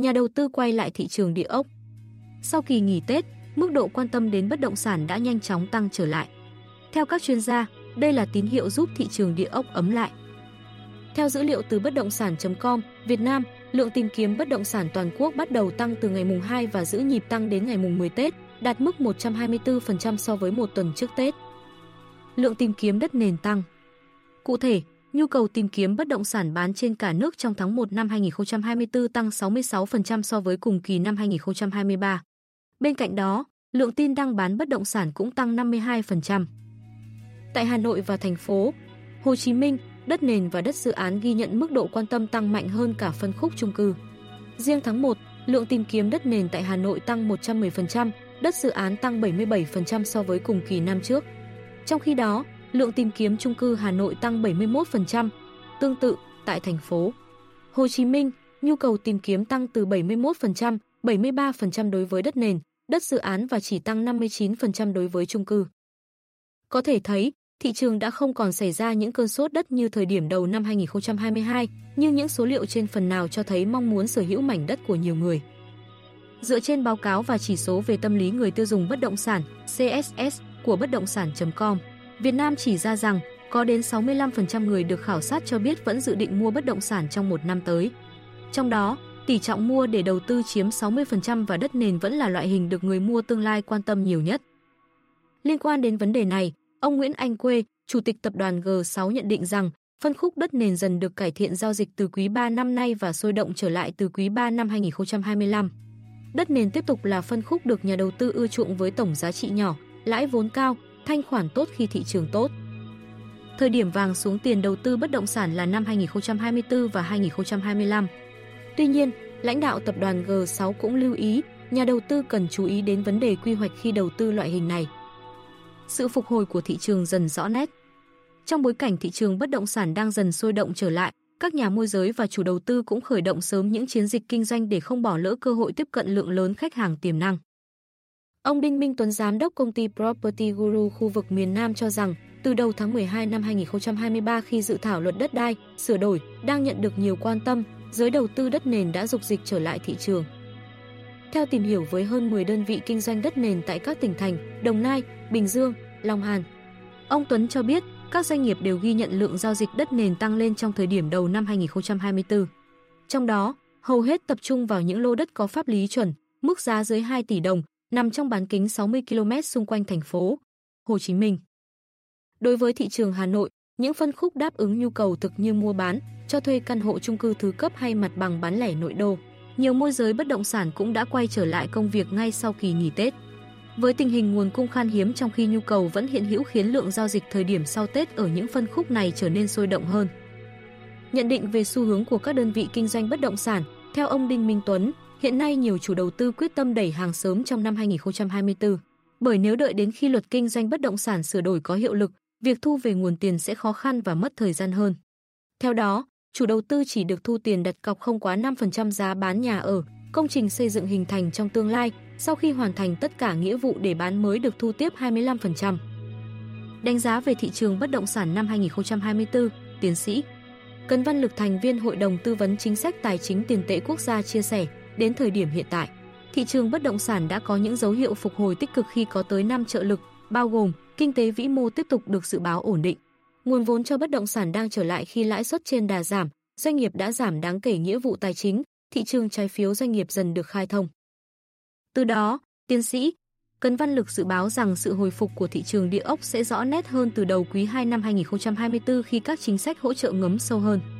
nhà đầu tư quay lại thị trường địa ốc. Sau kỳ nghỉ Tết, mức độ quan tâm đến bất động sản đã nhanh chóng tăng trở lại. Theo các chuyên gia, đây là tín hiệu giúp thị trường địa ốc ấm lại. Theo dữ liệu từ bất động sản.com, Việt Nam, lượng tìm kiếm bất động sản toàn quốc bắt đầu tăng từ ngày mùng 2 và giữ nhịp tăng đến ngày mùng 10 Tết, đạt mức 124% so với một tuần trước Tết. Lượng tìm kiếm đất nền tăng. Cụ thể, nhu cầu tìm kiếm bất động sản bán trên cả nước trong tháng 1 năm 2024 tăng 66% so với cùng kỳ năm 2023. Bên cạnh đó, lượng tin đăng bán bất động sản cũng tăng 52%. Tại Hà Nội và thành phố Hồ Chí Minh, đất nền và đất dự án ghi nhận mức độ quan tâm tăng mạnh hơn cả phân khúc chung cư. Riêng tháng 1, lượng tìm kiếm đất nền tại Hà Nội tăng 110%, đất dự án tăng 77% so với cùng kỳ năm trước. Trong khi đó, lượng tìm kiếm chung cư Hà Nội tăng 71%. Tương tự, tại thành phố Hồ Chí Minh, nhu cầu tìm kiếm tăng từ 71%, 73% đối với đất nền, đất dự án và chỉ tăng 59% đối với chung cư. Có thể thấy, thị trường đã không còn xảy ra những cơn sốt đất như thời điểm đầu năm 2022, nhưng những số liệu trên phần nào cho thấy mong muốn sở hữu mảnh đất của nhiều người. Dựa trên báo cáo và chỉ số về tâm lý người tiêu dùng bất động sản CSS của bất động sản.com, Việt Nam chỉ ra rằng có đến 65% người được khảo sát cho biết vẫn dự định mua bất động sản trong một năm tới. Trong đó, tỷ trọng mua để đầu tư chiếm 60% và đất nền vẫn là loại hình được người mua tương lai quan tâm nhiều nhất. Liên quan đến vấn đề này, ông Nguyễn Anh Quê, Chủ tịch tập đoàn G6 nhận định rằng phân khúc đất nền dần được cải thiện giao dịch từ quý 3 năm nay và sôi động trở lại từ quý 3 năm 2025. Đất nền tiếp tục là phân khúc được nhà đầu tư ưa chuộng với tổng giá trị nhỏ, lãi vốn cao, thanh khoản tốt khi thị trường tốt. Thời điểm vàng xuống tiền đầu tư bất động sản là năm 2024 và 2025. Tuy nhiên, lãnh đạo tập đoàn G6 cũng lưu ý, nhà đầu tư cần chú ý đến vấn đề quy hoạch khi đầu tư loại hình này. Sự phục hồi của thị trường dần rõ nét. Trong bối cảnh thị trường bất động sản đang dần sôi động trở lại, các nhà môi giới và chủ đầu tư cũng khởi động sớm những chiến dịch kinh doanh để không bỏ lỡ cơ hội tiếp cận lượng lớn khách hàng tiềm năng. Ông Đinh Minh Tuấn giám đốc công ty Property Guru khu vực miền Nam cho rằng, từ đầu tháng 12 năm 2023 khi dự thảo luật đất đai sửa đổi đang nhận được nhiều quan tâm, giới đầu tư đất nền đã dục dịch trở lại thị trường. Theo tìm hiểu với hơn 10 đơn vị kinh doanh đất nền tại các tỉnh thành Đồng Nai, Bình Dương, Long An, ông Tuấn cho biết các doanh nghiệp đều ghi nhận lượng giao dịch đất nền tăng lên trong thời điểm đầu năm 2024. Trong đó, hầu hết tập trung vào những lô đất có pháp lý chuẩn, mức giá dưới 2 tỷ đồng, nằm trong bán kính 60 km xung quanh thành phố Hồ Chí Minh. Đối với thị trường Hà Nội, những phân khúc đáp ứng nhu cầu thực như mua bán, cho thuê căn hộ chung cư thứ cấp hay mặt bằng bán lẻ nội đô, nhiều môi giới bất động sản cũng đã quay trở lại công việc ngay sau kỳ nghỉ Tết. Với tình hình nguồn cung khan hiếm trong khi nhu cầu vẫn hiện hữu khiến lượng giao dịch thời điểm sau Tết ở những phân khúc này trở nên sôi động hơn. Nhận định về xu hướng của các đơn vị kinh doanh bất động sản, theo ông Đinh Minh Tuấn, hiện nay nhiều chủ đầu tư quyết tâm đẩy hàng sớm trong năm 2024. Bởi nếu đợi đến khi luật kinh doanh bất động sản sửa đổi có hiệu lực, việc thu về nguồn tiền sẽ khó khăn và mất thời gian hơn. Theo đó, chủ đầu tư chỉ được thu tiền đặt cọc không quá 5% giá bán nhà ở, công trình xây dựng hình thành trong tương lai, sau khi hoàn thành tất cả nghĩa vụ để bán mới được thu tiếp 25%. Đánh giá về thị trường bất động sản năm 2024, tiến sĩ Cấn Văn Lực thành viên Hội đồng Tư vấn Chính sách Tài chính Tiền tệ Quốc gia chia sẻ, đến thời điểm hiện tại, thị trường bất động sản đã có những dấu hiệu phục hồi tích cực khi có tới 5 trợ lực, bao gồm kinh tế vĩ mô tiếp tục được dự báo ổn định. Nguồn vốn cho bất động sản đang trở lại khi lãi suất trên đà giảm, doanh nghiệp đã giảm đáng kể nghĩa vụ tài chính, thị trường trái phiếu doanh nghiệp dần được khai thông. Từ đó, tiến sĩ Cấn Văn Lực dự báo rằng sự hồi phục của thị trường địa ốc sẽ rõ nét hơn từ đầu quý 2 năm 2024 khi các chính sách hỗ trợ ngấm sâu hơn.